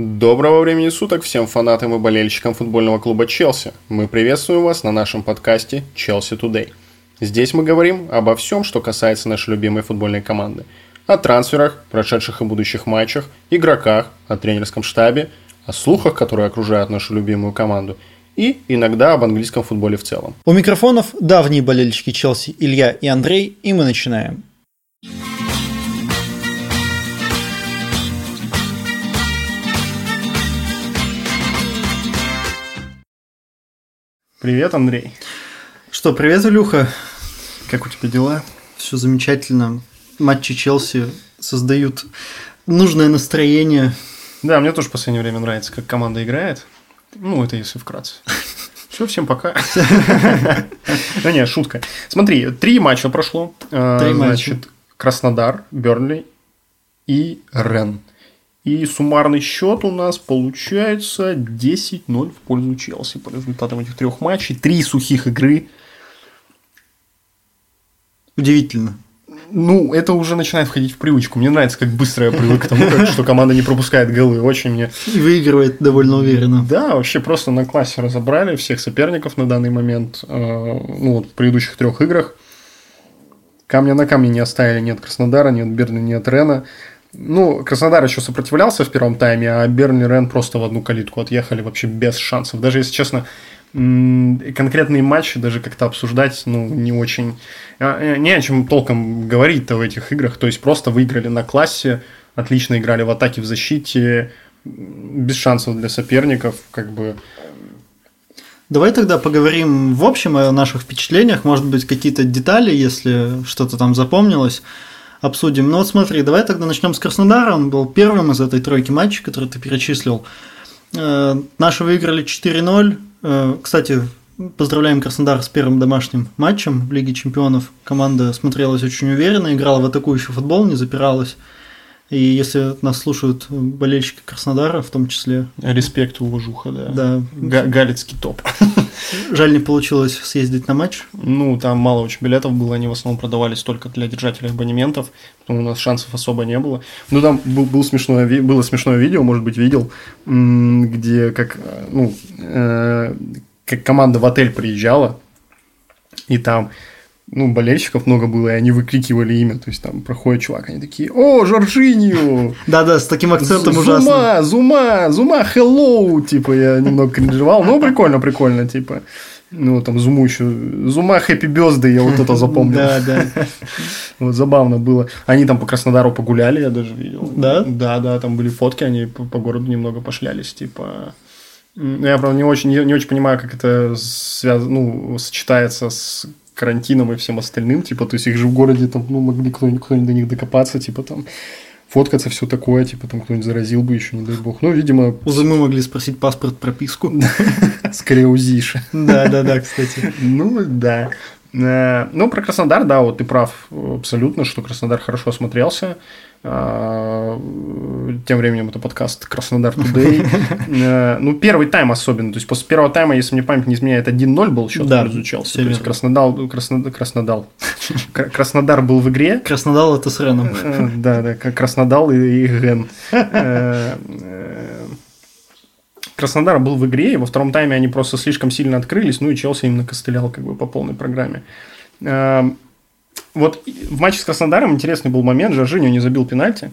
Доброго времени суток всем фанатам и болельщикам футбольного клуба Челси. Мы приветствуем вас на нашем подкасте Челси Today. Здесь мы говорим обо всем, что касается нашей любимой футбольной команды. О трансферах, прошедших и будущих матчах, игроках, о тренерском штабе, о слухах, которые окружают нашу любимую команду и иногда об английском футболе в целом. У микрофонов давние болельщики Челси Илья и Андрей, и мы начинаем. Привет, Андрей. Что, привет, Илюха. Как у тебя дела? Все замечательно. Матчи Челси создают нужное настроение. Да, мне тоже в последнее время нравится, как команда играет. Ну, это если вкратце. Все, всем пока. Ну не, шутка. Смотри, три матча прошло. Три матча. Значит, Краснодар, Бернли и Рен. И суммарный счет у нас получается 10-0 в пользу Челси по результатам этих трех матчей. Три сухих игры. Удивительно. Ну, это уже начинает входить в привычку. Мне нравится, как быстро я привык к тому, что команда не пропускает голы. Очень мне И выигрывает довольно уверенно. Да, вообще просто на классе разобрали всех соперников на данный момент. э, Ну, вот в предыдущих трех играх. Камня на камне не оставили ни от Краснодара, ни от Берни, ни от Рена. Ну, Краснодар еще сопротивлялся в первом тайме, а Берни и Рен просто в одну калитку отъехали вообще без шансов. Даже если честно, конкретные матчи даже как-то обсуждать, ну, не очень... а, э, Не о чем толком говорить-то в этих играх. То есть, просто выиграли на классе, отлично играли в атаке, в защите, без шансов для соперников, как бы... Давай тогда поговорим в общем о наших впечатлениях, может быть, какие-то детали, если что-то там запомнилось, обсудим. Ну вот смотри, давай тогда начнем с Краснодара. Он был первым из этой тройки матчей, которые ты перечислил. Э, Наши выиграли 4-0. Э, Кстати, поздравляем Краснодар с первым домашним матчем в Лиге Чемпионов. Команда смотрелась очень уверенно, играла в атакующий футбол, не запиралась. И если нас слушают болельщики Краснодара, в том числе, Респект, уважуха, да. да, Га- Галицкий топ. жаль не получилось съездить на матч. Ну, там мало очень билетов было, они в основном продавались только для держателей абонементов, потому у нас шансов особо не было. Ну, там был, был смешное, было смешное видео, может быть, видел, где как, ну, э, как команда в отель приезжала, и там ну, болельщиков много было, и они выкрикивали имя. То есть там проходит чувак, они такие, о, Жоржинью! Да-да, с таким акцентом Зума, ужасно. Зума, Зума, hello, типа, я немного кринжевал, ну, прикольно, прикольно, типа, ну, там, Зуму еще, Зума, Happy Birthday, я вот это запомнил. Да, да. Вот забавно было. Они там по Краснодару погуляли, я даже видел. Да? Да, да, там были фотки, они по, городу немного пошлялись, типа... Я, правда, не очень, не, не очень понимаю, как это связ... ну, сочетается с карантином и всем остальным, типа, то есть их же в городе там, ну, могли кто-нибудь, кто-нибудь до них докопаться, типа, там, фоткаться, все такое, типа, там кто-нибудь заразил бы еще, не дай бог. Ну, видимо, Зумы могли спросить паспорт, прописку. скорее УЗИша. Да, да, да, кстати. Ну, да. Э, Ну, про Краснодар, да, вот ты прав абсолютно, что Краснодар хорошо смотрелся. А, Тем временем это подкаст Краснодар Today. Э, Ну, первый тайм особенно. То есть, после первого тайма, если мне память не изменяет, 1-0 был счет Да, всё То есть, верно. Краснодар, Краснодар, Краснодар, Кра- Краснодар был в игре. Краснодар это с Реном. Э, Да, да, как Краснодар и, Ген. Э, Краснодар был в игре, и во втором тайме они просто слишком сильно открылись, ну и Челси им накостылял как бы по полной программе. Вот в матче с Краснодаром интересный был момент, Жоржиньо не забил пенальти,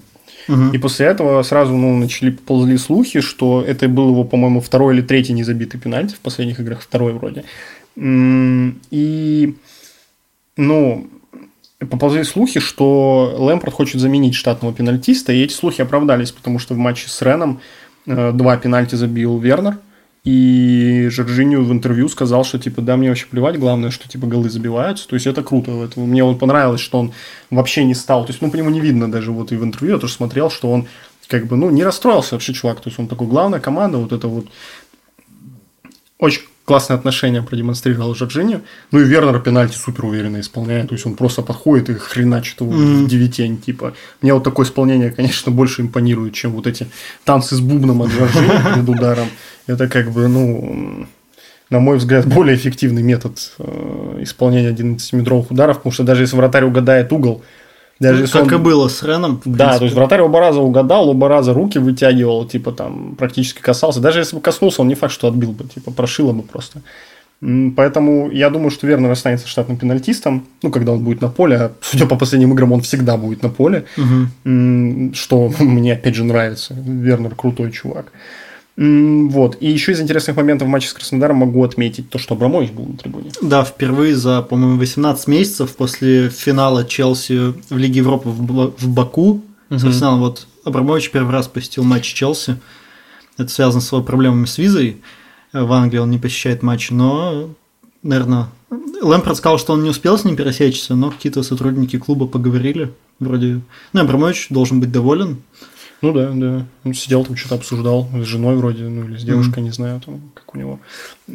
Мгм. и после этого сразу ну, начали ползли слухи, что это был его, по-моему, второй или третий незабитый пенальти в последних играх, второй вроде. И, ну, поползли слухи, что Лэмпорт хочет заменить штатного пенальтиста, и эти слухи оправдались, потому что в матче с Реном э, два пенальти забил Вернер, и Жоржиню в интервью сказал, что, типа, да, мне вообще плевать, главное, что, типа, голы забиваются. То есть, это круто. Это, мне вот понравилось, что он вообще не стал. То есть, ну, по нему не видно даже вот и в интервью, я тоже смотрел, что он, как бы, ну, не расстроился вообще чувак. То есть, он такой, главная команда, вот это вот очень классное отношение продемонстрировал Жоржиньо. Ну и Вернер пенальти супер уверенно исполняет. То есть он просто подходит и хреначит его Мгм. в девятень. Типа. Мне вот такое исполнение, конечно, больше импонирует, чем вот эти танцы с бубном от Жоржиньо перед ударом. Это как бы, ну, на мой взгляд, более эффективный метод э, исполнения 11-метровых ударов, потому что даже если вратарь угадает угол, Даже если как он- и было с Реном. Да, то есть вратарь оба раза угадал, оба раза руки вытягивал, типа там практически касался. Даже если бы коснулся, он не факт, что отбил бы, типа прошило бы просто. Поэтому я думаю, что Вернер останется штатным пенальтистом, ну, когда он будет на поле. А Судя по последним играм, он всегда будет на поле. М, что мне опять же нравится. Вернер крутой чувак. Вот. И еще из интересных моментов в матче с Краснодаром могу отметить то, что Абрамович был на трибуне. Да, впервые за, по-моему, 18 месяцев после финала Челси в Лиге Европы в, Ба- в Баку с Мгм. Арсеналом, вот Абрамович первый раз посетил матч Челси. Это связано с его проблемами с визой. В Англии он не посещает матчи, но, наверное, Лэмпорт сказал, что он не успел с ним пересечься, но какие-то сотрудники клуба поговорили. Вроде, ну, Абрамович должен быть доволен. Ну да, да. Он сидел там, что-то обсуждал с женой вроде, ну или с девушкой, не знаю, там, как у него.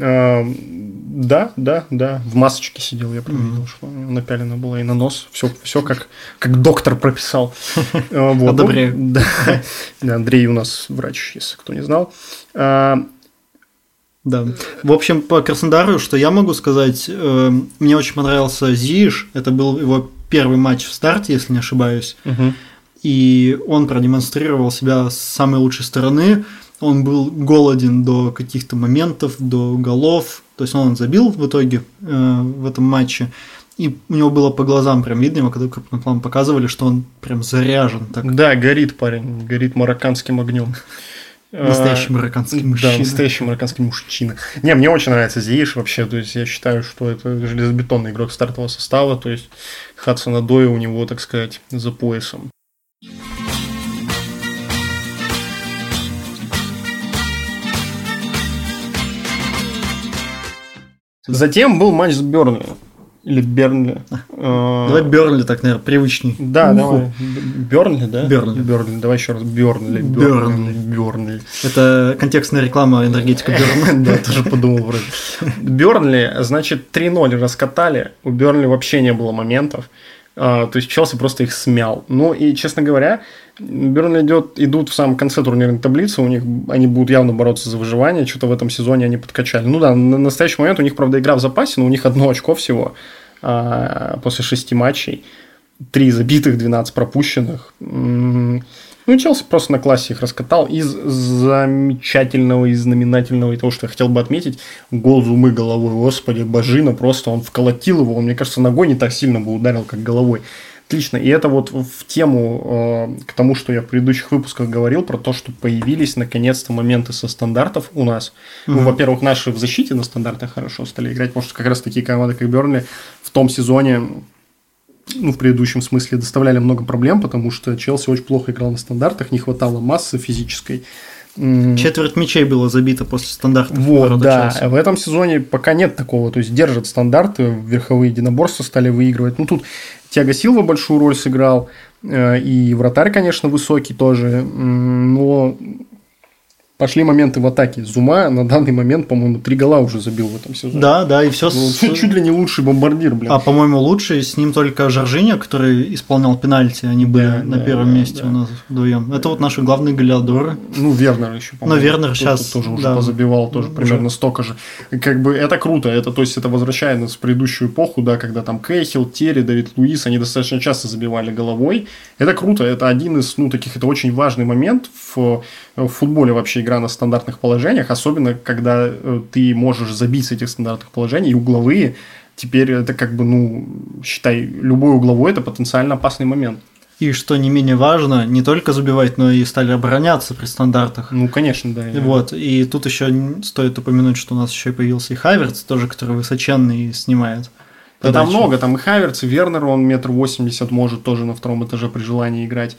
А, да, да, да. В масочке сидел, я прям Мгм. видел, что у него напялено было и на нос. Все, все как, как доктор прописал. А, вот. Одобряю. Ну, Да. Да, Андрей у нас врач, если кто не знал. А, Да. В общем, по Краснодару, что я могу сказать, э, мне очень понравился Зиш. Это был его первый матч в старте, если не ошибаюсь. И он продемонстрировал себя с самой лучшей стороны. Он был голоден до каких-то моментов, до голов. То есть он забил в итоге э, в этом матче. И у него было по глазам прям видно, его когда крупным планом показывали, что он прям заряжен. Так Да, горит парень, горит марокканским огнем. настоящий марокканский Да, мужчина. настоящий марокканский мужчина. Не, мне очень нравится Зииш вообще. То есть я считаю, что это железобетонный игрок стартового состава. То есть Хадсона Доя у него, так сказать, за поясом. Затем был матч с Бернли. Или Бернли. Давай Бернли так, наверное, привычней. Да, давай. Бернли, да? Бернли. Бернли. Давай еще раз. Бернли. Бернли. Бернли. Это контекстная реклама энергетика Бернли. Да, тоже подумал вроде. Бернли, значит, 3-0 раскатали. У Бернли вообще не было моментов. А, То есть Челси просто их смял. Ну и, честно говоря, Бернли идет, идут в самом конце турнирной таблицы, у них они будут явно бороться за выживание, что-то в этом сезоне они подкачали. Ну да, на настоящий момент у них, правда, игра в запасе, но у них одно очко всего а, после шести матчей. Три забитых, 12 пропущенных. М, Ну, Челси просто на классе их раскатал. Из замечательного, из знаменательного, и того, что я хотел бы отметить, гол Зумы головой. Господи, Бажина просто, он вколотил его. Он, мне кажется, ногой не так сильно бы ударил, как головой. Отлично. И это вот в тему э, к тому, что я в предыдущих выпусках говорил, про то, что появились наконец-то моменты со стандартов у нас. Ну, Мгм. во-первых, наши в защите на стандартах хорошо стали играть, потому что как раз такие команды, как Бернли, в том сезоне ну, в предыдущем смысле доставляли много проблем, потому что Челси очень плохо играл на стандартах, не хватало массы физической. Четверть мячей было забито после стандартов. Вот, да. Челси. В этом сезоне пока нет такого. То есть держат стандарты, верховые единоборства стали выигрывать. Ну, тут Тиаго Силва большую роль сыграл. э, И вратарь, конечно, высокий тоже. Но пошли моменты в атаке. Зума на данный момент, по-моему, три гола уже забил в этом сезоне. Да, да, и все. Ну, чуть ли не лучший бомбардир, блин. А по-моему, лучший с ним только Жоржиньо, который исполнял пенальти. Они были Да, на да, первом да, месте да. у нас вдвоем. Это вот наши главные голеадоры. Ну, Вернер еще, по-моему. Ну, Вернер тут тоже уже да. позабивал, тоже Уже. примерно столько же. И Как бы это круто, это, то есть, это возвращает нас в предыдущую эпоху, да, когда там Кейхил, Терри, Давид Луис, они достаточно часто забивали головой. Это круто, это один из, ну, таких, это очень важный момент в, в футболе вообще игра на стандартных положениях, особенно когда э, ты можешь забить с этих стандартных положений, и угловые, теперь это как бы, ну, считай, любой угловой это потенциально опасный момент. И что не менее важно, не только забивать, но и стали обороняться при стандартах. Ну, конечно, да. я- Вот, и тут еще стоит упомянуть, что у нас еще и появился и Хаверц, тоже, который высоченный снимает. Да там много, там и Хаверц, и Вернер, он метр восемьдесят может тоже на втором этаже при желании играть.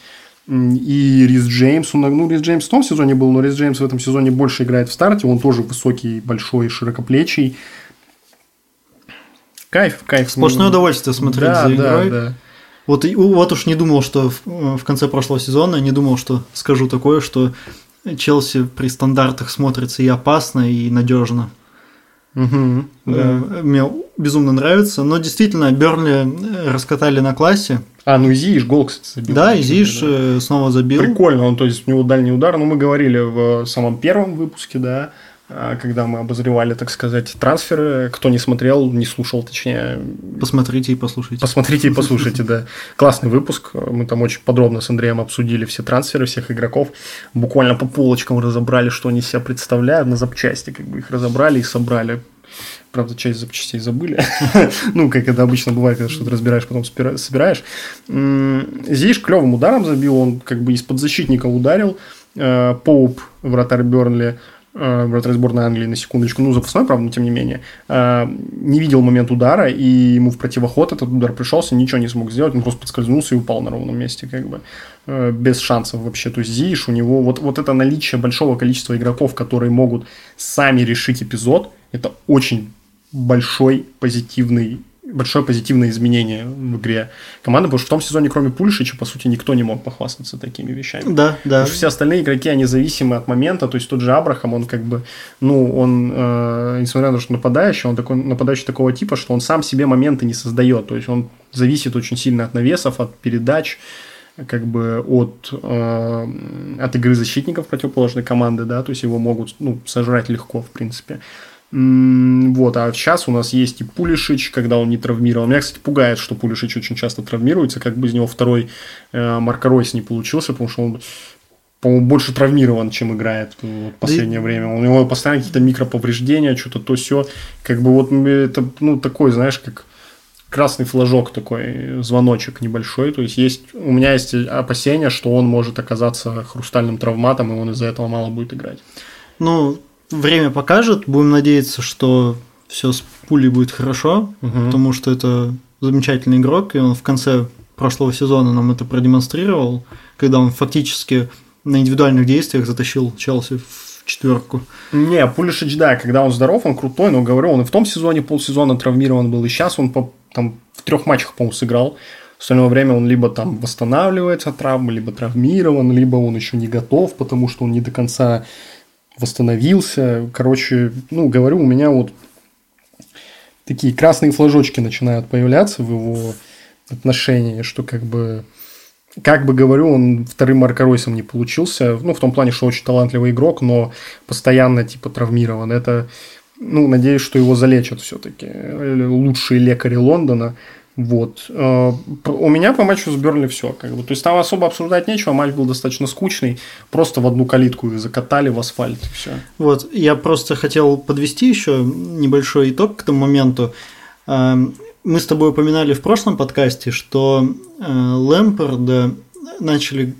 И Рис Джеймс, он, ну, Рис Джеймс в том сезоне был, но Рис Джеймс в этом сезоне больше играет в старте, он тоже высокий, большой, широкоплечий. Кайф, кайф. Сплошное удовольствие смотреть да, за игрой. Да, да. Вот, вот уж не думал, что в, э, в конце прошлого сезона, не думал, что скажу такое, что Челси при стандартах смотрится и опасно, и надежно. Да. Э, Мне безумно нравится. Но действительно, Бернли э, раскатали на классе. А, ну Зииш гол, кстати, забил. Да, и Зиш э, снова забил. Прикольно, он, то есть, у него дальний удар, ну, мы говорили в самом первом выпуске, да, а, когда мы обозревали, так сказать, трансферы. Кто не смотрел, не слушал, точнее. Посмотрите и послушайте. Посмотрите и послушайте, да. Классный выпуск. Мы там очень подробно с Андреем обсудили все трансферы всех игроков. Буквально по полочкам разобрали, что они себя представляют, на запчасти как бы их разобрали и собрали. Правда, часть запчастей забыли. ну, как это обычно бывает, когда что-то разбираешь, потом собираешь. Зиш клевым ударом забил, он как бы из-под защитника ударил. Э, Поуп, вратарь Бернли, Э, вратарь сборной Англии, на секундочку, ну, запасной, правда, но тем не менее, э, не видел момент удара, и ему в противоход этот удар пришелся, ничего не смог сделать, он просто подскользнулся и упал на ровном месте, как бы, без шансов вообще. То есть Зиш, у него вот, вот это наличие большого количества игроков, которые могут сами решить эпизод, это очень большой позитивный большое позитивное изменение в игре команды, потому что в том сезоне, кроме Пульшича, по сути, никто не мог похвастаться такими вещами. Да, да. Потому что все остальные игроки, они зависимы от момента, то есть тот же Абрахам, он как бы, ну, он, э, несмотря на то, что нападающий, он такой, нападающий такого типа, что он сам себе моменты не создает, то есть он зависит очень сильно от навесов, от передач, как бы от, э, от игры защитников противоположной команды, да, то есть его могут, ну, сожрать легко, в принципе. Вот, а сейчас у нас есть и Пулишич, когда он не травмирован. Меня, кстати, пугает, что Пулишич очень часто травмируется, как бы из него второй э, Марко Ройс не получился, потому что он по-моему, больше травмирован, чем играет в последнее да. время. У него постоянно какие-то микроповреждения, что-то то все. Как бы вот это, ну, такой, знаешь, как красный флажок такой, звоночек небольшой. То есть есть, у меня есть опасения, что он может оказаться хрустальным травматом, и он из-за этого мало будет играть. Ну, время покажет. Будем надеяться, что все с пулей будет хорошо, угу. потому что это замечательный игрок, и он в конце прошлого сезона нам это продемонстрировал, когда он фактически на индивидуальных действиях затащил Челси в четверку. Не, Пулишич, да, когда он здоров, он крутой, но говорю, он и в том сезоне полсезона травмирован был, и сейчас он по, там в трех матчах, по-моему, сыграл. В остальное время он либо там восстанавливается от травмы, либо травмирован, либо он еще не готов, потому что он не до конца восстановился. Короче, ну, говорю, у меня вот такие красные флажочки начинают появляться в его отношении, что как бы как бы говорю, он вторым Маркоройсом не получился. Ну, в том плане, что очень талантливый игрок, но постоянно типа травмирован. Это, ну, надеюсь, что его залечат все-таки лучшие лекари Лондона. Вот. Э, у меня по матчу с Бернли все. Как бы. То есть там особо обсуждать нечего, матч был достаточно скучный. Просто в одну калитку их закатали в асфальт все. Вот, я просто хотел подвести еще небольшой итог к тому моменту. Э, мы с тобой упоминали в прошлом подкасте, что э, Лэмпорда начали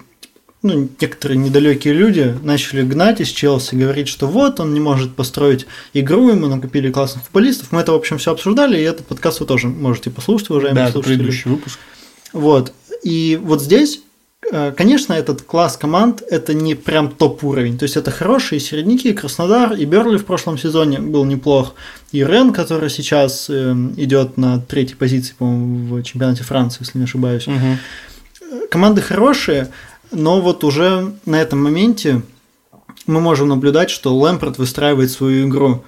ну, некоторые недалекие люди начали гнать из Челси, говорить, что вот он не может построить игру, ему накопили классных футболистов. Мы это, в общем, все обсуждали, и этот подкаст вы тоже можете послушать, уважаемые да, слушатели. предыдущий выпуск. Вот. И вот здесь, э, конечно, этот класс команд – это не прям топ-уровень. То есть, это хорошие середняки, Краснодар, и Берли в прошлом сезоне был неплох, и Рен, который сейчас э, идет на третьей позиции, по-моему, в чемпионате Франции, если не ошибаюсь. Угу. Команды хорошие, но вот уже на этом моменте мы можем наблюдать, что Лэмпорт выстраивает свою игру.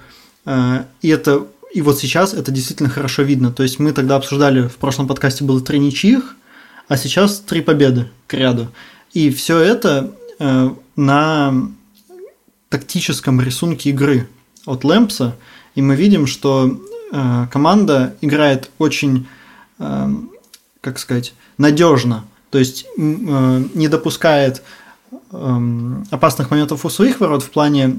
Э, и это и вот сейчас это действительно хорошо видно. То есть мы тогда обсуждали, в прошлом подкасте было три ничьих, а сейчас три победы к ряду. И все это э, на тактическом рисунке игры от Лэмпса. И мы видим, что э, команда играет очень, как сказать, надежно то есть э, не допускает эм, опасных моментов у своих ворот в плане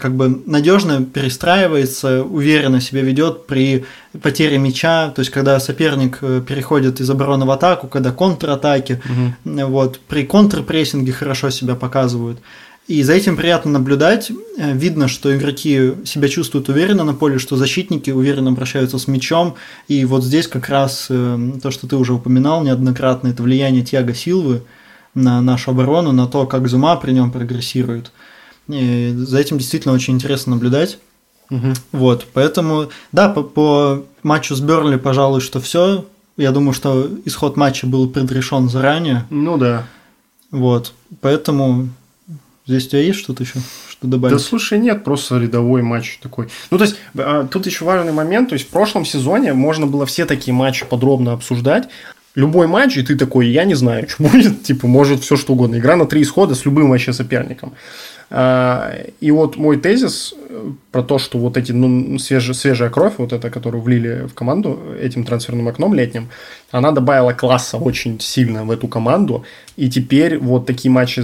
как бы надежно перестраивается, уверенно себя ведет при потере мяча, то есть когда соперник э, переходит из обороны в атаку, когда контратаки, угу. вот при контрпрессинге хорошо себя показывают. И за этим приятно наблюдать. Э, видно, что игроки себя чувствуют уверенно на поле, что защитники уверенно обращаются с мячом. И вот здесь как раз э, то, что ты уже упоминал неоднократно, это влияние Тиаго Силвы на нашу оборону, на то, как Зума при нем прогрессирует. И за этим действительно очень интересно наблюдать. Угу. Вот, поэтому, да, по, по матчу с Бернли, пожалуй, что все. Я думаю, что исход матча был предрешен заранее. Ну да. Вот, поэтому Здесь у тебя есть что-то еще, что добавить? Да слушай, нет, просто рядовой матч такой. Ну, то есть, а, тут еще важный момент, то есть, в прошлом сезоне можно было все такие матчи подробно обсуждать, любой матч, и ты такой, я не знаю, что будет, типа, может все что угодно. Игра на три исхода с любым вообще соперником. А, и вот мой тезис э, про то, что вот эти, ну, свежая, свежая кровь, вот эта, которую влили в команду этим трансферным окном летним, она добавила класса очень сильно в эту команду, и теперь вот такие матчи,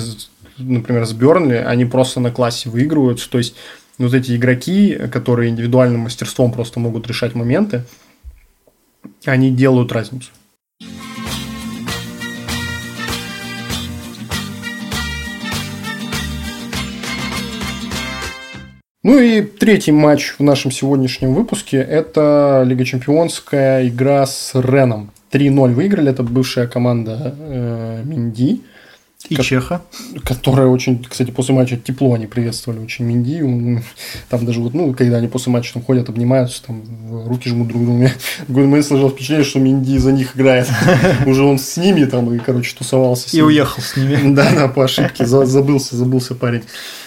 например, с Бернли, они просто на классе выигрывают, то есть вот эти игроки, которые индивидуальным мастерством просто могут решать моменты, они делают разницу. Ну и третий матч в нашем сегодняшнем выпуске – это Лига Чемпионская игра с Реном. 3-0 выиграли, это бывшая команда э, Минди. И ко- Чеха. Которая очень, кстати, после матча тепло они приветствовали очень Минди. Он, там даже вот, ну, когда они после матча там ходят, обнимаются, там руки жмут друг другу. У меня сложилось впечатление, что Минди за них играет. Уже он с ними там и, короче, тусовался. И уехал с ними. Да, да, по ошибке. Забылся, забылся парень.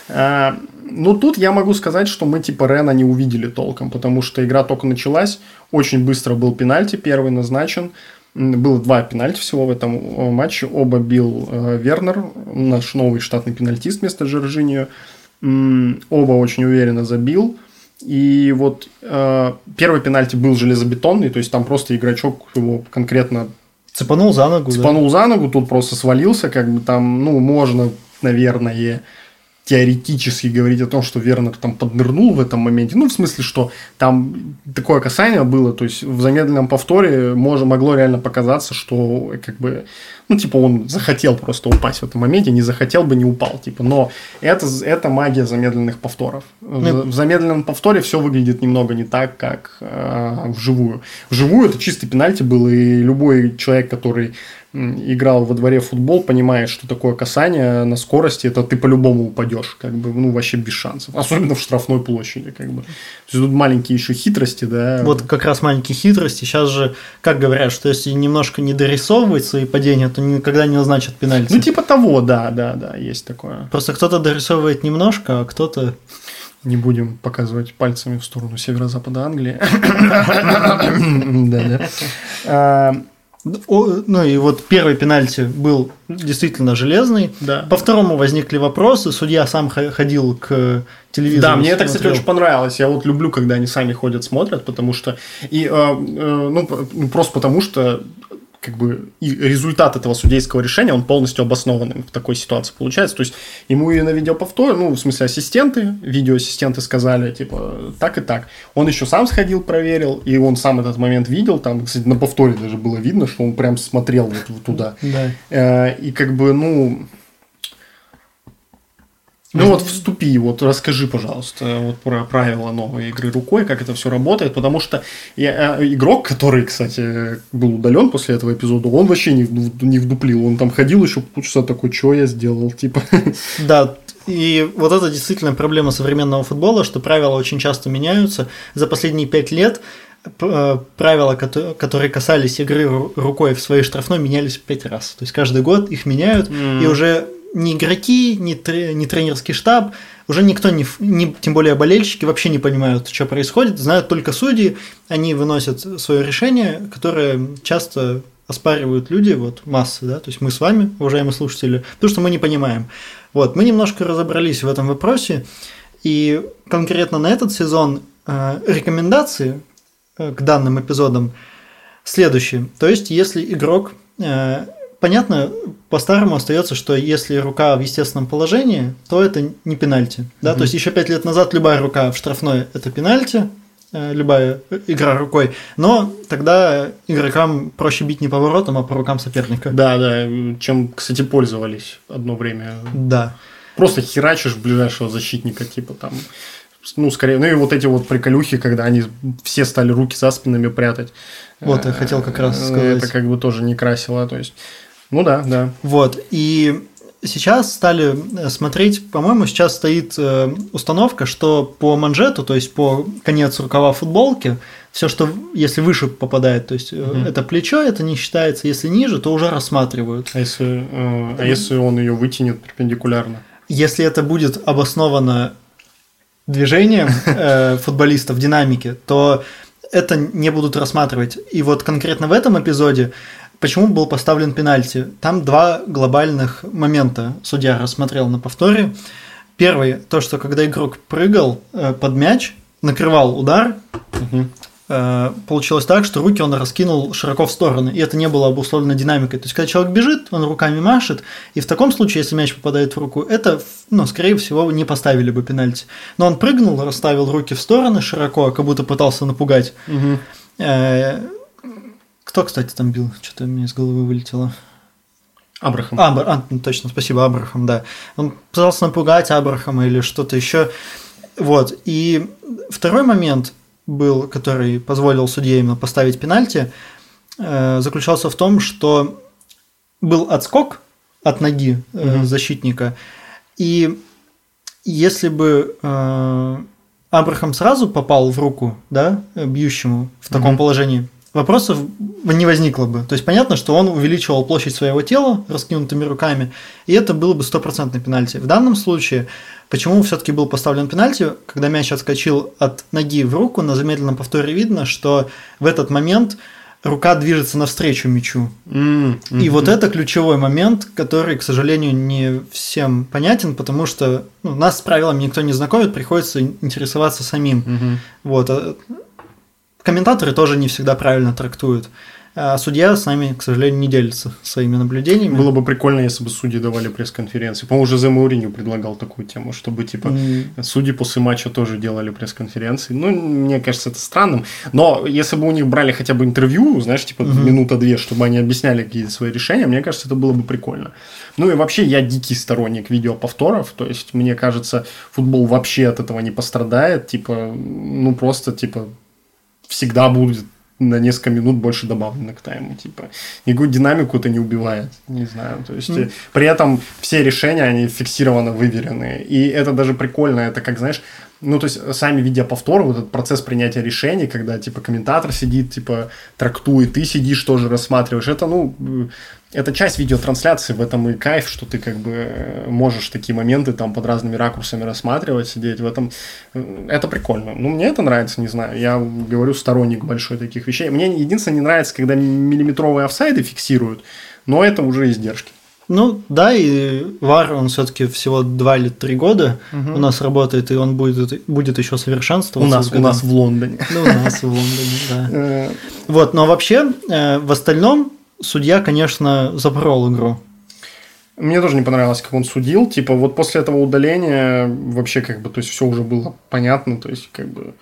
А, ну, тут я могу сказать, что мы типа Рена не увидели толком, потому что игра только началась, очень быстро был пенальти первый назначен, было два пенальти всего в этом э, матче, оба бил э, Вернер, наш новый штатный пенальтист вместо Жоржиньо, оба очень уверенно забил, и вот э, первый пенальти был железобетонный, то есть там просто игрочок его конкретно Цепанул за ногу. Цепанул да? за ногу, тут просто свалился, как бы там, ну, можно, наверное, теоретически говорить о том, что Вернер там поднырнул в этом моменте. Ну, в смысле, что там такое касание было, то есть в замедленном повторе может, могло реально показаться, что как бы, ну, типа он захотел просто упасть в этом моменте, не захотел бы, не упал, типа. Но это, это магия замедленных повторов. Ну, в замедленном повторе все выглядит немного не так, как э, вживую. Вживую это чистый пенальти был, и любой человек, который играл во дворе в футбол, понимает, что такое касание на скорости, это ты по-любому упадешь, как бы, ну, вообще без шансов. Особенно в штрафной площади, как бы. То есть, тут маленькие еще хитрости, да. Вот как раз маленькие хитрости. Сейчас же, как говорят, что если немножко не дорисовывать свои падения, то никогда не назначат пенальти. Ну, типа того, да, да, да, есть такое. Просто кто-то дорисовывает немножко, а кто-то не будем показывать пальцами в сторону северо-запада Англии. Да, да. Ну и вот первый пенальти был действительно железный. Да. По второму возникли вопросы. Судья сам ходил к телевизору. Да, мне это, кстати, очень понравилось. Я вот люблю, когда они сами ходят, смотрят, потому что и э, э, ну, ну просто потому что как бы и результат этого судейского решения, он полностью обоснованным в такой ситуации получается. То есть ему и на видеоповторе, ну, в смысле, ассистенты, видеоассистенты сказали, типа, так и так. Он еще сам сходил, проверил, и он сам этот момент видел. Там, кстати, на повторе даже было видно, что он прям смотрел вот, вот туда. Да. Э, и как бы, ну, ну вот вступи, вот расскажи, пожалуйста, вот про правила новой игры рукой, как это все работает, потому что я, э, игрок, который, кстати, был удален после этого эпизода, он вообще не, не вдуплил, он там ходил еще полчаса такой, что я сделал, типа. Да, и вот это действительно проблема современного футбола, что правила очень часто меняются. За последние пять лет э, правила, которые касались игры рукой в своей штрафной, менялись пять раз. То есть каждый год их меняют, mm. и уже ни игроки, ни, тре, ни тренерский штаб, уже никто, не, не, тем более болельщики, вообще не понимают, что происходит, знают только судьи, они выносят свое решение, которое часто оспаривают люди, вот массы, да, то есть мы с вами, уважаемые слушатели, потому что мы не понимаем. Вот, мы немножко разобрались в этом вопросе, и конкретно на этот сезон э, рекомендации э, к данным эпизодам следующие. То есть, если игрок э, понятно, по-старому остается, что если рука в естественном положении, то это не пенальти. Да? Угу. То есть еще пять лет назад любая рука в штрафной это пенальти, э, любая игра рукой, но тогда игрокам проще бить не по воротам, а по рукам соперника. Да, да, чем, кстати, пользовались одно время. Да. Просто херачишь ближайшего защитника, типа там ну, скорее, ну и вот эти вот приколюхи, когда они все стали руки за спинами прятать. Вот, я хотел как раз э, сказать. Это как бы тоже не красило, то есть ну да, да. Вот, и сейчас стали э, смотреть, по-моему, сейчас стоит э, установка, что по манжету, то есть по конец рукава футболки, все, что если выше попадает, то есть угу. это плечо, это не считается, если ниже, то уже рассматривают. А если, э, а если он ее вытянет перпендикулярно? Если это будет обосновано движением э, футболиста в динамике, то это не будут рассматривать. И вот конкретно в этом эпизоде почему был поставлен пенальти? Там два глобальных момента судья рассмотрел на повторе. Первый, то, что когда игрок прыгал э, под мяч, накрывал удар, угу. э, получилось так, что руки он раскинул широко в стороны, и это не было обусловлено динамикой. То есть, когда человек бежит, он руками машет, и в таком случае, если мяч попадает в руку, это, ну, скорее всего, не поставили бы пенальти. Но он прыгнул, расставил руки в стороны широко, как будто пытался напугать. Угу. Э, кто, кстати, там бил? Что-то мне из головы вылетело. Абрахам. А, а, ну, точно, спасибо, Абрахам, да. Он пытался напугать Абрахама или что-то еще. Вот. И второй момент был, который позволил судье именно поставить пенальти, э, заключался в том, что был отскок от ноги угу. защитника, и если бы э, Абрахам сразу попал в руку, да, бьющему в таком угу. положении, вопросов не возникло бы. То есть понятно, что он увеличивал площадь своего тела раскинутыми руками, и это было бы стопроцентный пенальти. В данном случае, почему все-таки был поставлен пенальти, когда мяч отскочил от ноги в руку, на замедленном повторе видно, что в этот момент рука движется навстречу мячу. Mm, -hmm. И вот это ключевой момент, который, к сожалению, не всем понятен, потому что ну, нас с правилами никто не знакомит, приходится интересоваться самим. Mm -hmm. Вот. Комментаторы тоже не всегда правильно трактуют. А судья с нами, к сожалению, не делится своими наблюдениями. Было бы прикольно, если бы судьи давали пресс-конференции. По-моему, уже Мауриню предлагал такую тему, чтобы типа mm. судьи после матча тоже делали пресс-конференции. Ну, мне кажется, это странным. Но если бы у них брали хотя бы интервью, знаешь, типа mm-hmm. минута-две, чтобы они объясняли какие-то свои решения, мне кажется, это было бы прикольно. Ну и вообще я дикий сторонник видеоповторов, то есть мне кажется, футбол вообще от этого не пострадает, типа, ну просто типа всегда будет на несколько минут больше добавлено к тайму, типа. Никакую динамику это не убивает, не знаю, то есть mm. при этом все решения, они фиксированно выверены, и это даже прикольно, это как, знаешь, ну, то есть, сами видя повтор, вот этот процесс принятия решений, когда, типа, комментатор сидит, типа, трактует, ты сидишь тоже рассматриваешь, это, ну, это часть видеотрансляции, в этом и кайф, что ты, как бы, можешь такие моменты там под разными ракурсами рассматривать, сидеть в этом. Это прикольно. Ну, мне это нравится, не знаю, я говорю, сторонник большой таких вещей. Мне единственное не нравится, когда миллиметровые офсайды фиксируют, но это уже издержки. Ну да, и VAR, он все-таки всего 2 или 3 года угу. у нас работает, и он будет, будет еще совершенствоваться. У нас, у нас в Лондоне. Ну, у нас в Лондоне, да. Э. Вот, но вообще, э, в остальном, судья, конечно, запорол игру. Мне тоже не понравилось, как он судил. Типа, вот после этого удаления вообще как бы, то есть, все уже было понятно, то есть, как бы...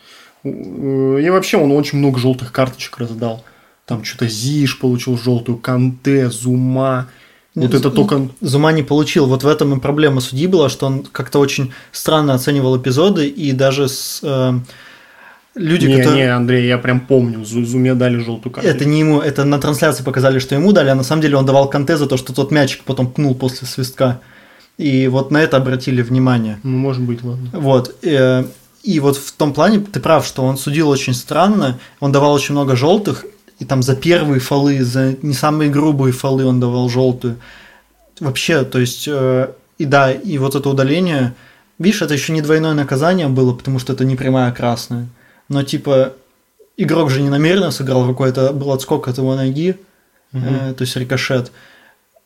И вообще он очень много желтых карточек раздал. Там что-то Зиш получил желтую, Канте, Зума. Вот это только... Зума не получил. Вот в этом и проблема судьи была, что он как-то очень странно оценивал эпизоды, и даже с... Э, люди, не, которые... Не, Андрей, я прям помню, Зуме дали желтую карту. Это не ему, это на трансляции показали, что ему дали, а на самом деле он давал Канте за то, что тот мячик потом пнул после свистка. И вот на это обратили внимание. Ну, может быть, ладно. Вот. Э, и вот в том плане ты прав, что он судил очень странно, он давал очень много желтых, и там за первые фолы, за не самые грубые фолы он давал желтую. Вообще, то есть, э, и да, и вот это удаление, видишь, это еще не двойное наказание было, потому что это не прямая красная. Но типа, игрок же не намеренно сыграл рукой, это был отскок от его ноги, угу. э, то есть рикошет.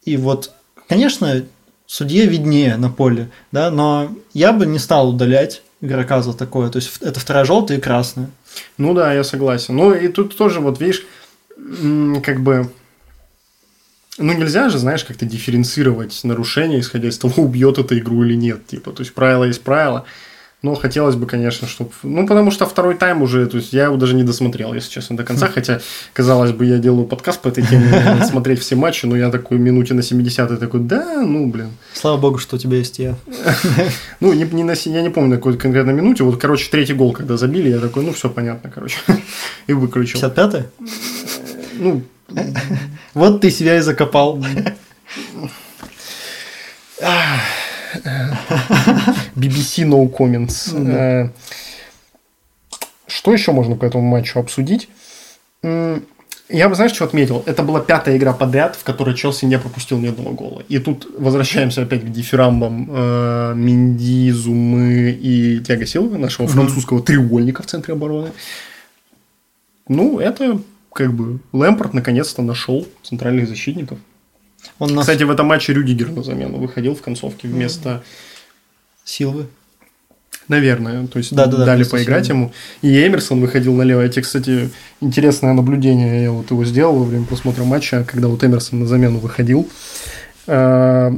И вот, конечно, судье виднее на поле, да, но я бы не стал удалять игрока за такое. То есть это вторая желтая и красная. Ну да, я согласен. Ну и тут тоже, вот видишь, как бы, ну нельзя же, знаешь, как-то дифференцировать нарушение, исходя из того, убьет это игру или нет. Типа, то есть правило есть правило. Но хотелось бы, конечно, чтобы... Ну, потому что второй тайм уже, то есть я его даже не досмотрел, если честно, до конца. Хотя, казалось бы, я делаю подкаст по этой теме, смотреть все матчи, но я такой минуте на 70 такой, да, ну, блин. Слава богу, что у тебя есть я. Ну, не, не на, я не помню на какой конкретно минуте. Вот, короче, третий гол, когда забили, я такой, ну, все понятно, короче. И выключил. 55-й? Ну, вот ты себя и закопал. BBC No Comments. Э, что еще можно по этому матчу обсудить? Я бы, знаешь, что отметил? Это была пятая игра подряд, в которой Челси не пропустил ни одного гола. И тут возвращаемся опять к дифирамбам э, Минди, Зумы и Тиаго Силвы, нашего французского треугольника в центре обороны. Ну, это как бы Лэмпорт наконец-то нашел центральных защитников. Он нас... Кстати, в этом матче Рюдигер на замену выходил в концовке вместо... Силвы. Наверное, то есть Да, да, да, дали поиграть ему. И Эмерсон выходил налево. Эти, кстати, интересное наблюдение я вот его сделал во время просмотра матча, когда вот Эмерсон на замену выходил. А,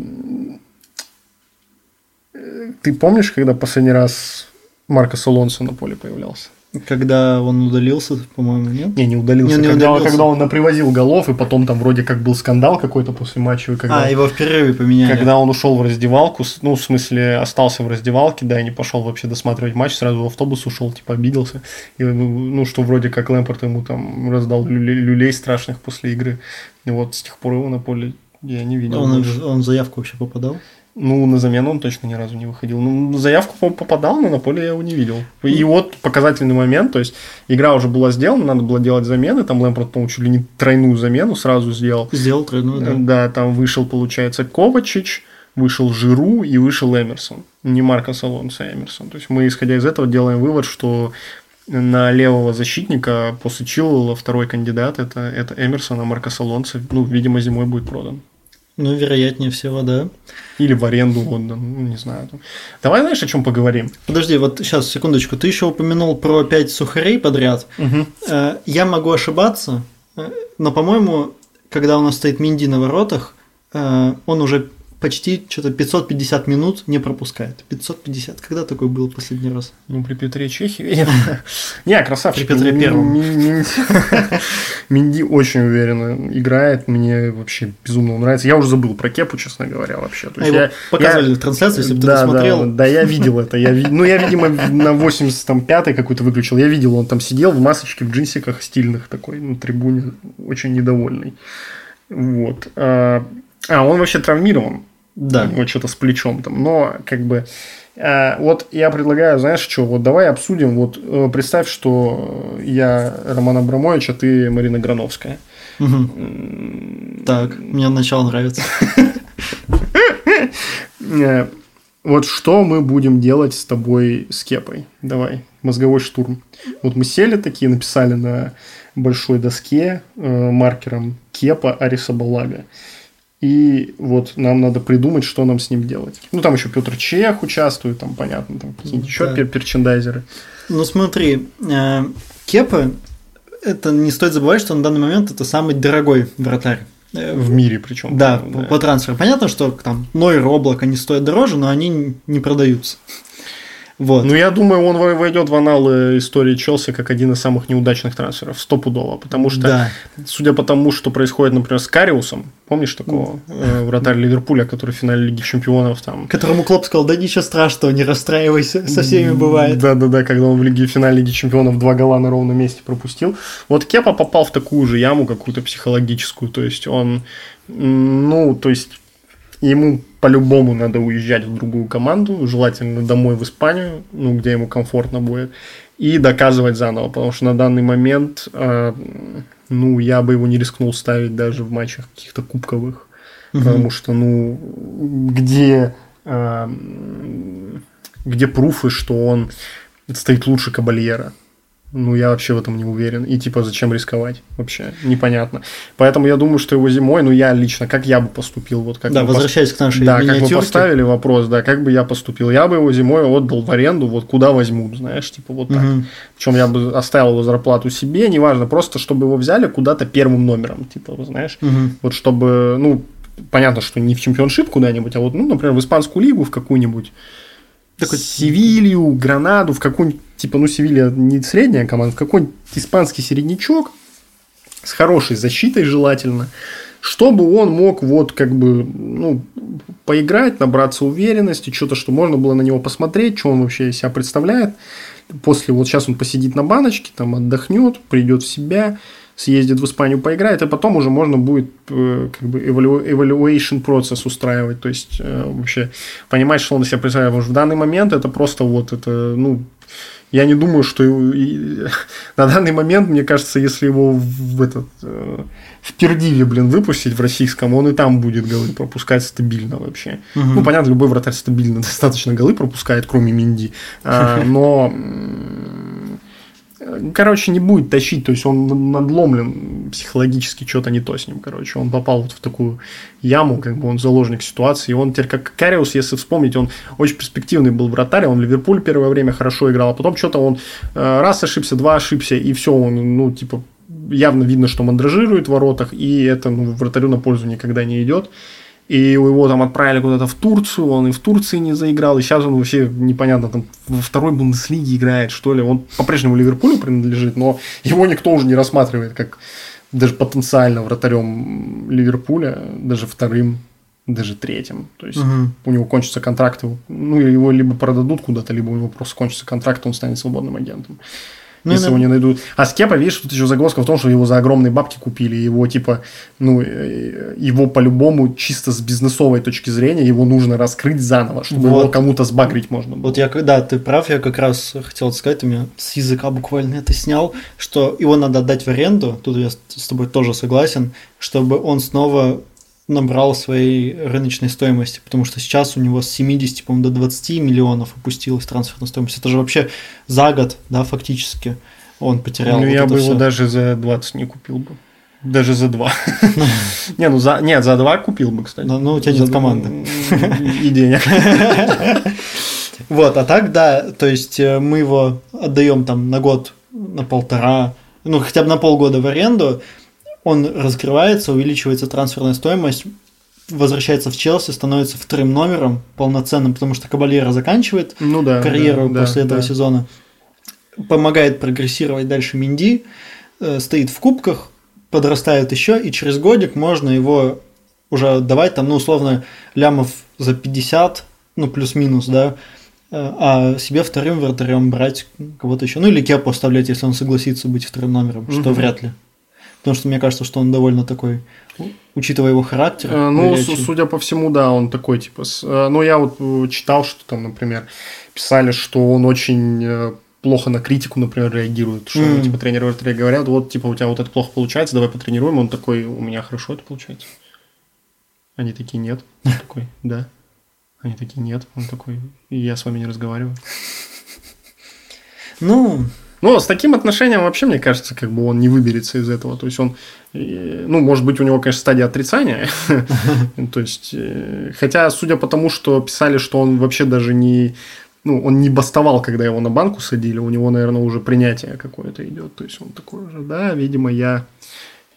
э, Ты помнишь, когда последний раз Маркос Алонсо на поле появлялся? Когда он удалился, по-моему, нет? Не, не удалился. Не, не когда, удалился. когда он напривозил голов, и потом там вроде как был скандал какой-то после матча. Когда... А, его в перерыве поменяли. Когда он ушел в раздевалку, ну, в смысле, остался в раздевалке, да, и не пошел вообще досматривать матч, сразу в автобус ушел, типа, обиделся. И, ну, ну, что вроде как Лэмпорт ему там раздал люлей, люлей страшных после игры. И вот с тех пор его на поле я не видел. Он, больше. он заявку вообще попадал? Ну, на замену он точно ни разу не выходил. Ну, заявку по- попадал, но на поле я его не видел. И вот показательный момент, то есть игра уже была сделана, надо было делать замены, там Лэмпорт, по-моему, чуть ли не тройную замену сразу сделал. Сделал тройную, да. Да, там вышел, получается, Ковачич, вышел Жиру и вышел Эмерсон. Не Маркос Алонсо, а Эмерсон. То есть мы, исходя из этого, делаем вывод, что на левого защитника после Чилвелла второй кандидат это, это Эмерсон, а Маркос Алонсо, ну, видимо, зимой будет продан. Ну, вероятнее всего, да. Или в аренду отдан, ну, не знаю. Давай, знаешь, о чем поговорим? Подожди, вот сейчас, секундочку. Ты еще упомянул про пять сухарей подряд. Э, Я могу ошибаться, э, но, по-моему, когда у нас стоит Минди на воротах, э, он уже почти что-то 550 минут не пропускает. 550. Когда такой был последний раз? Ну, при Петре Чехе. Не, красавчик. При Петре Первом. ми- ми- Минди очень уверенно играет. Мне вообще безумно нравится. Я уже забыл про Кепу, честно говоря, вообще. А показывали трансляции, если бы ты да, досмотрел. Да, я видел это. Ну, я, видимо, на 85-й какой-то выключил. Я видел, он там сидел в масочке, в джинсиках стильных такой, на трибуне, очень недовольный. Вот. А, он вообще травмирован. Да. У него что-то с плечом там. Но, как бы, э, вот я предлагаю, знаешь, что, вот давай обсудим. Вот э, представь, что я Роман Абрамович, а ты Марина Грановская. Мгм. Так, мне начало нравится. Э, Вот что мы будем делать с тобой с Кепой? Давай, мозговой штурм. Вот мы сели такие, написали на большой доске э, маркером Кепа Ариса Балага. И вот нам надо придумать, что нам с ним делать. Ну, там еще Петр Чех участвует, там, понятно, там какие-нибудь еще Да. пер- перчендайзеры. Ну смотри, э, Кепа, это не стоит забывать, что на данный момент это самый дорогой вратарь. Э, В мире причем. Да, по- по трансферу. Понятно, что там Нойер, Облак, они стоят дороже, но они не продаются. Вот. Ну, я думаю, он во- войдет в аналы истории Челси как один из самых неудачных трансферов, стопудово. Потому что, да. судя по тому, что происходит, например, с Кариусом, помнишь такого э, вратарь Ливерпуля, который в финале Лиги Чемпионов там... Которому Клоп сказал, да ничего страшного, не расстраивайся, со всеми бывает. Да-да-да, когда он в Лиге в финале Лиги Чемпионов два гола на ровном месте пропустил. Вот Кепа попал в такую же яму, какую-то психологическую. То есть он, ну, то есть ему по-любому надо уезжать в другую команду, желательно домой в Испанию, ну, где ему комфортно будет, и доказывать заново, потому что на данный момент, э, ну, я бы его не рискнул ставить даже в матчах каких-то кубковых, потому что, ну, где, э, где пруфы, что он стоит лучше Кабальера? Ну, я вообще в этом не уверен. И типа, зачем рисковать? Вообще непонятно. Поэтому я думаю, что его зимой, ну, я лично, как я бы поступил, вот как Да, мы пос- возвращаясь к нашей да, как миниатюрке. поставили вопрос, да, как бы я поступил. Я бы его зимой отдал в аренду, вот куда возьмут, знаешь, типа вот так. Мгм. Причем я бы оставил его зарплату себе, неважно, просто чтобы его взяли куда-то первым номером, типа, знаешь, Мгм. вот чтобы, ну, понятно, что не в чемпионшип куда-нибудь, а вот, ну, например, в испанскую лигу, в какую-нибудь, Такой- Севилью, Гранаду, в какую-нибудь, типа, ну, Севилья не средняя команда, в какой-нибудь испанский середнячок с хорошей защитой желательно, чтобы он мог вот как бы, ну, поиграть, набраться уверенности, что-то, что можно было на него посмотреть, что он вообще из себя представляет. После, вот сейчас он посидит на баночке, там отдохнет, придет в себя, съездит в Испанию, поиграет, и потом уже можно будет э, как бы evalu- evaluation процесс устраивать, то есть э, вообще понимать, что он из себя представляет. Потому что в данный момент это просто вот это, ну, я не думаю, что на данный момент, мне кажется, если его в этот э, в Пердиве, блин, выпустить в российском, он и там будет голы пропускать стабильно вообще. Мгм. Ну, понятно, любой вратарь стабильно достаточно голы пропускает, кроме Минди. А, но короче, не будет тащить, то есть он надломлен психологически, что-то не то с ним, короче, он попал вот в такую яму, как бы он заложник ситуации, и он теперь как Кариус, если вспомнить, он очень перспективный был вратарь, он в Ливерпуль первое время хорошо играл, а потом что-то он э, раз ошибся, два ошибся, и все, он, ну, типа, явно видно, что мандражирует в воротах, и это, ну, вратарю на пользу никогда не идет и его там отправили куда-то в Турцию, он и в Турции не заиграл, и сейчас он вообще непонятно, там во второй Бундеслиге играет, что ли. Он по-прежнему Ливерпулю принадлежит, но его никто уже не рассматривает как даже потенциально вратарем Ливерпуля, даже вторым, даже третьим. То есть угу. у него кончится контракт, ну, его либо продадут куда-то, либо у него просто кончится контракт, он станет свободным агентом. Ну, если его не найдут. А Скепа, видишь, тут еще загвоздка в том, что его за огромные бабки купили. Его, типа, ну, э, его по-любому чисто с бизнесовой точки зрения его нужно раскрыть заново, чтобы вот. его кому-то сбагрить можно было. Вот я, когда ты прав, я как раз хотел сказать, ты меня с языка буквально это снял, что его надо отдать в аренду, тут я с тобой тоже согласен, чтобы он снова набрал своей рыночной стоимости, потому что сейчас у него с 70, по до 20 миллионов опустилась трансферная стоимость. Это же вообще за год, да, фактически он потерял. Ну, вот я бы все. его даже за 20 не купил бы. Даже за 2. Не, ну за. Нет, за 2 купил бы, кстати. Ну, у тебя нет команды. И денег. Вот, а так, да, то есть э, мы его отдаем там на год, на полтора, ну, хотя бы на полгода в аренду, он раскрывается, увеличивается трансферная стоимость, возвращается в Челси, становится вторым номером полноценным, потому что Кабальера заканчивает ну, да, карьеру да, после да, этого да. сезона, помогает прогрессировать дальше Минди, э, стоит в кубках, подрастает еще, и через годик можно его уже отдавать там, ну, условно, лямов за 50, ну, плюс-минус, да, э, а себе вторым вратарем брать кого-то еще. Ну, или Кепу оставлять, если он согласится быть вторым номером, угу. что вряд ли. Потому что мне кажется, что он довольно такой, учитывая его характер. Э, ну, горячий. судя по всему, да, он такой, типа... Э, ну, я вот э, читал, что там, например, писали, что он очень плохо на критику, например, реагирует. Что, mm. типа, тренеры говорят, вот, типа, у тебя вот это плохо получается, давай потренируем. Он такой, у меня хорошо это получается. Они такие, нет. Он такой, да. Они такие, нет. Он такой, я с вами не разговариваю. Ну, но с таким отношением вообще, мне кажется, как бы он не выберется из этого. То есть он, ну, может быть, у него, конечно, стадия отрицания. То есть, э, хотя, судя по тому, что писали, что он вообще даже не, ну, он не бастовал, когда его на банку садили, у него, наверное, уже принятие какое-то идет. То есть он такой уже, да, видимо, я,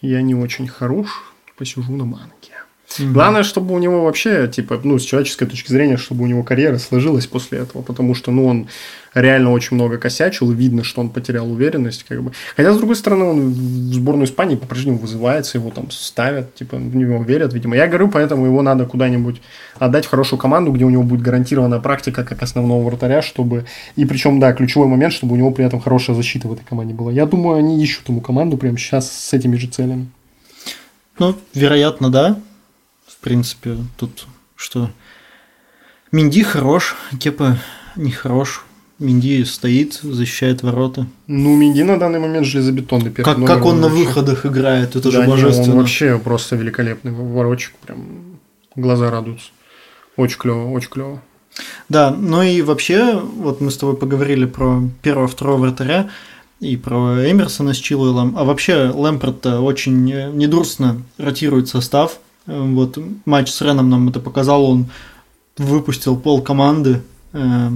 я не очень хорош, посижу на банке. Угу. Главное, чтобы у него вообще, типа, ну, с человеческой точки зрения, чтобы у него карьера сложилась после этого, потому что, ну, он реально очень много косячил, и видно, что он потерял уверенность, как бы. Хотя, с другой стороны, он в сборную Испании по-прежнему вызывается, его там ставят, типа, в него верят, видимо. Я говорю, поэтому его надо куда-нибудь отдать в хорошую команду, где у него будет гарантированная практика как основного вратаря, чтобы... И причем, да, ключевой момент, чтобы у него при этом хорошая защита в этой команде была. Я думаю, они ищут ему команду прямо сейчас с этими же целями. Ну, вероятно, да принципе, тут что... Минди хорош, Кепа не хорош. Минди стоит, защищает ворота. Ну, Минди на данный момент железобетонный первый Как, как он на выходах играет, это да, же божественно. Не, он вообще просто великолепный ворочек, прям глаза радуются. Очень клево, очень клево. Да, ну и вообще, вот мы с тобой поговорили про первого, второго вратаря и про Эмерсона с Чилуэллом, а вообще Лэмпорт очень недурственно ротирует состав, вот матч с Реном нам это показал, он выпустил пол команды э,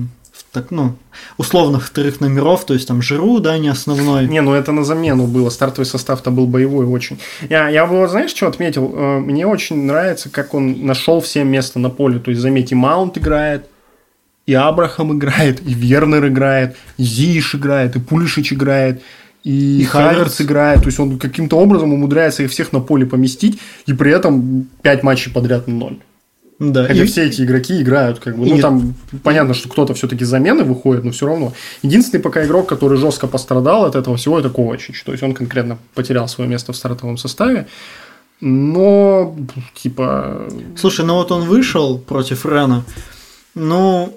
так, ну, условных вторых номеров, то есть там Жиру, да, не основной. Не, ну это на замену было, стартовый состав-то был боевой очень. Я, я бы, знаешь, что отметил? Э, мне очень нравится, как он нашел все место на поле, то есть, заметьте, Маунт играет, и Абрахам играет, и Вернер играет, и Зиш играет, и Пулишич играет, и, и Хаверс играет, то есть он каким-то образом умудряется их всех на поле поместить, и при этом 5 матчей подряд на ноль. Да, Хотя и... все эти игроки играют, как бы, и... ну там понятно, что кто-то все-таки замены выходит, но все равно. Единственный пока игрок, который жестко пострадал от этого всего, это Ковачич. То есть он конкретно потерял свое место в стартовом составе. Но, типа... Слушай, ну вот он вышел против Рена, ну,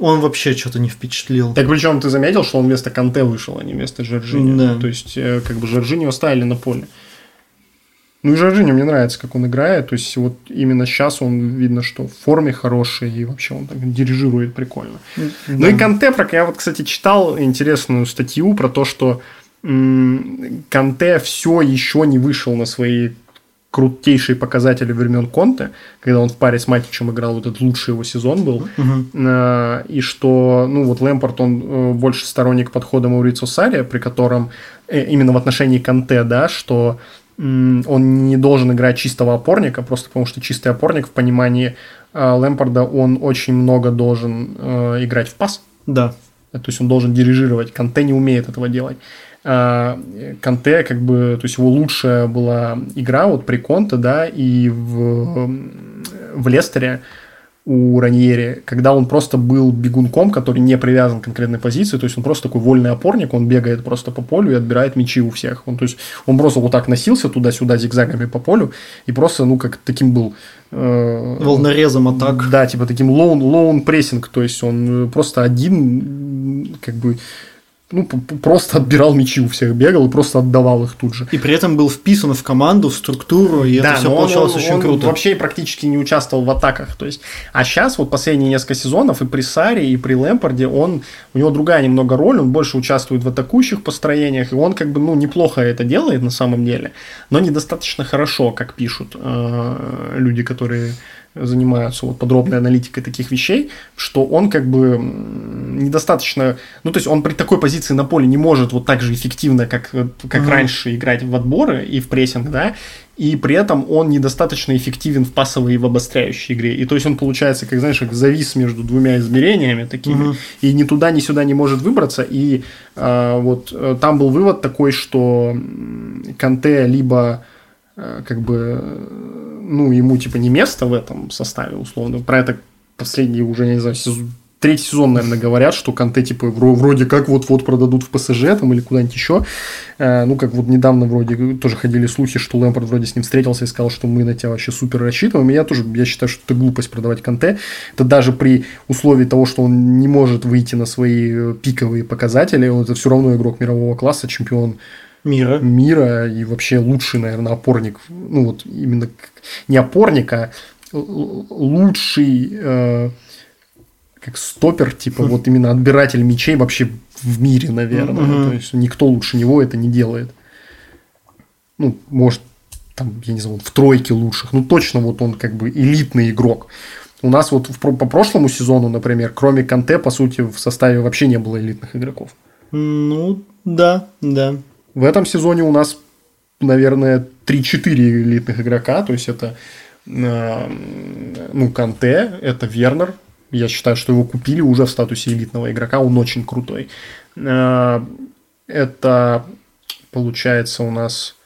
он вообще что-то не впечатлил. Так причем ты заметил, что он вместо Канте вышел, а не вместо Жоржини. Да. То есть, э, как бы Жоржини оставили на поле. Ну и Жоржини мне нравится, как он играет. То есть, вот именно сейчас он видно, что в форме хороший и вообще он так дирижирует прикольно. Да. Ну и Канте, я вот, кстати, читал интересную статью про то, что Канте все еще не вышел на свои крутейшие показатели времен Конте, когда он в паре с Матичем играл, вот этот лучший его сезон был, uh и что, ну, вот Лэмпорт, он э, больше сторонник подхода Маурицо Сария, при котором э, именно в отношении Канте, да, что он не должен играть чистого опорника, просто потому что чистый опорник в понимании Лэмпорда, он очень много должен играть в пас. Да. То есть он должен дирижировать. Канте не умеет этого делать. А, Канте, как бы, то есть его лучшая была игра вот при Конте, да, и в, в Лестере у Раньери, когда он просто был бегунком, который не привязан к конкретной позиции, то есть он просто такой вольный опорник, он бегает просто по полю и отбирает мячи у всех. Он, то есть он просто вот так носился туда-сюда зигзагами по полю и просто, ну, как таким был... Э, Волнорезом атак. Да, типа таким lone, lone прессинг, то есть он просто один, как бы ну, просто отбирал мячи у всех, бегал и просто отдавал их тут же. И при этом был вписан в команду, в структуру, и да, это все получалось он, очень он круто. вообще практически не участвовал в атаках. То есть, а сейчас, вот последние несколько сезонов, и при Саре, и при Лэмпорде, он, у него другая немного роль, он больше участвует в атакующих построениях, и он как бы, ну, неплохо это делает на самом деле, но недостаточно хорошо, как пишут э, люди, которые занимаются вот подробной аналитикой таких вещей, что он как бы недостаточно, ну то есть он при такой позиции на поле не может вот так же эффективно, как, как mm-hmm. раньше играть в отборы и в прессинг, да, и при этом он недостаточно эффективен в пасовой и в обостряющей игре. И то есть он получается, как знаешь, как завис между двумя измерениями такими, угу. и ни туда, ни сюда не может выбраться. И э, вот э, там был вывод такой, что Канте либо э, как бы ну, ему типа не место в этом составе, условно. Про это последние уже, не знаю, сезон, третий сезон, наверное, говорят, что Канте, типа, вроде как вот-вот продадут в ПСЖ там или куда-нибудь еще. Э, ну, как вот недавно вроде тоже ходили слухи, что Лэмпорт вроде с ним встретился и сказал, что мы на тебя вообще супер рассчитываем. И я тоже, я считаю, что это глупость продавать Канте. Это даже при условии того, что он не может выйти на свои э, пиковые показатели, он это все равно игрок мирового класса, чемпион мира. мира и вообще лучший, наверное, опорник, ну вот именно не опорник, а лучший э, как стопер, типа вот именно отбиратель мячей вообще в мире, наверное. Mm-hmm. То есть никто лучше него это не делает. Ну, может, там, я не знаю, в тройке лучших. Ну, точно вот он как бы элитный игрок. У нас вот в, по прошлому сезону, например, кроме Канте, по сути, в составе вообще не было элитных игроков. Ну, да, да. В этом сезоне у нас, наверное, 3-4 элитных игрока. То есть, это э, ну, Канте, это Вернер. Я считаю, что его купили уже в статусе элитного игрока. Он очень крутой. Э, это, получается, у нас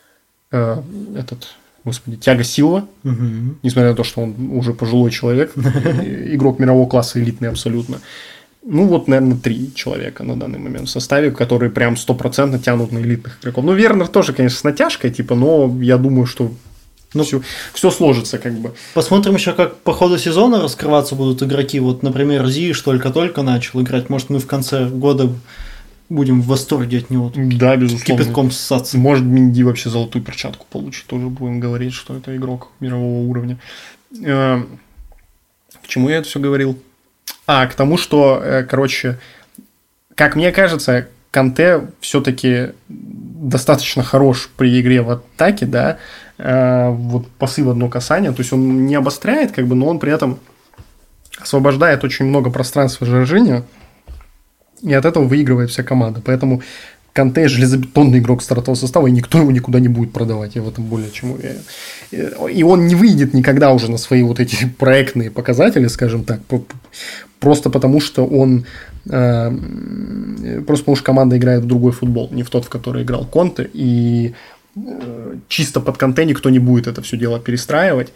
э, этот господи, Тяга Силва, угу. несмотря на то, что он уже пожилой человек, игрок мирового класса элитный абсолютно ну, вот, наверное, три человека на данный момент в составе, которые прям стопроцентно тянут на элитных игроков. Ну, Вернер тоже, конечно, с натяжкой, типа, но я думаю, что ну, все, все сложится как бы. Посмотрим еще, как по ходу сезона раскрываться будут игроки. Вот, например, Зиш только-только начал играть. Может, мы в конце года будем в восторге от него. Да, безусловно. Кипятком ссаться. Может, Минди вообще золотую перчатку получит. Тоже будем говорить, что это игрок мирового уровня. Э, к чему я это все говорил? А, к тому, что, э, короче, как мне кажется, Канте все-таки достаточно хорош при игре в атаке, да, э, вот пасы в одно касание, то есть он не обостряет, как бы, но он при этом освобождает очень много пространства Жоржиня, и от этого выигрывает вся команда. Поэтому Канте железобетонный игрок стартового состава, и никто его никуда не будет продавать, я в этом более чем уверен. И он не выйдет никогда уже на свои вот эти проектные показатели, скажем так, просто потому что он э, просто потому что команда играет в другой футбол, не в тот, в который играл Конте, и э, чисто под Конте никто не будет это все дело перестраивать.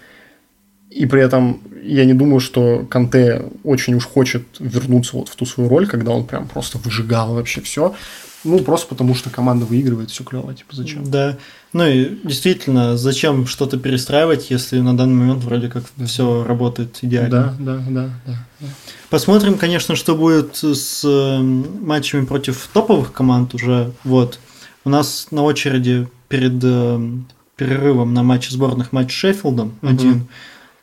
И при этом я не думаю, что Канте очень уж хочет вернуться вот в ту свою роль, когда он прям просто выжигал вообще все. Ну, просто потому что команда выигрывает, все клево, типа зачем? Да. Ну и действительно, зачем что-то перестраивать, если на данный момент вроде как все работает идеально. Да, да, да, да, да. Посмотрим, конечно, что будет с матчами против топовых команд уже. Вот. У нас на очереди перед э, перерывом на матч сборных матч с Шеффилдом угу. один.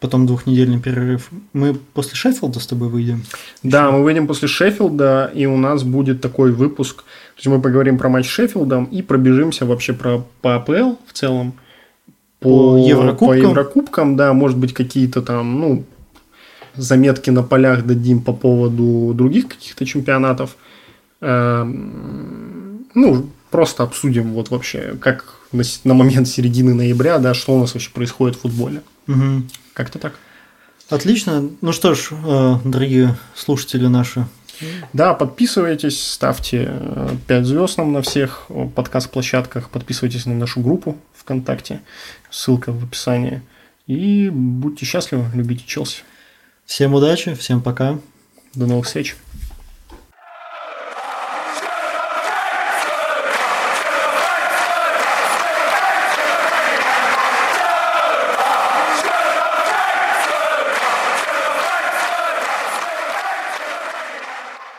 потом двухнедельный перерыв. Мы после Шеффилда с тобой выйдем? Да, мы выйдем после Шеффилда, и у нас будет такой выпуск. То есть мы поговорим про матч с Шеффилдом и пробежимся вообще про по АПЛ в целом. По Еврокубкам? По Еврокубкам, да, может быть, какие-то там, ну, заметки на полях дадим по поводу других каких-то чемпионатов. Эм, ну, просто обсудим вот вообще, как на, на момент середины ноября, да, что у нас вообще происходит в футболе. Угу. Как-то так. Отлично. Ну что ж, э, дорогие слушатели наши. Да, подписывайтесь, ставьте 5 звезд нам на всех подкаст-площадках, подписывайтесь на нашу группу ВКонтакте, ссылка в описании. И будьте счастливы, любите Челси. Всем удачи, всем пока. До новых встреч.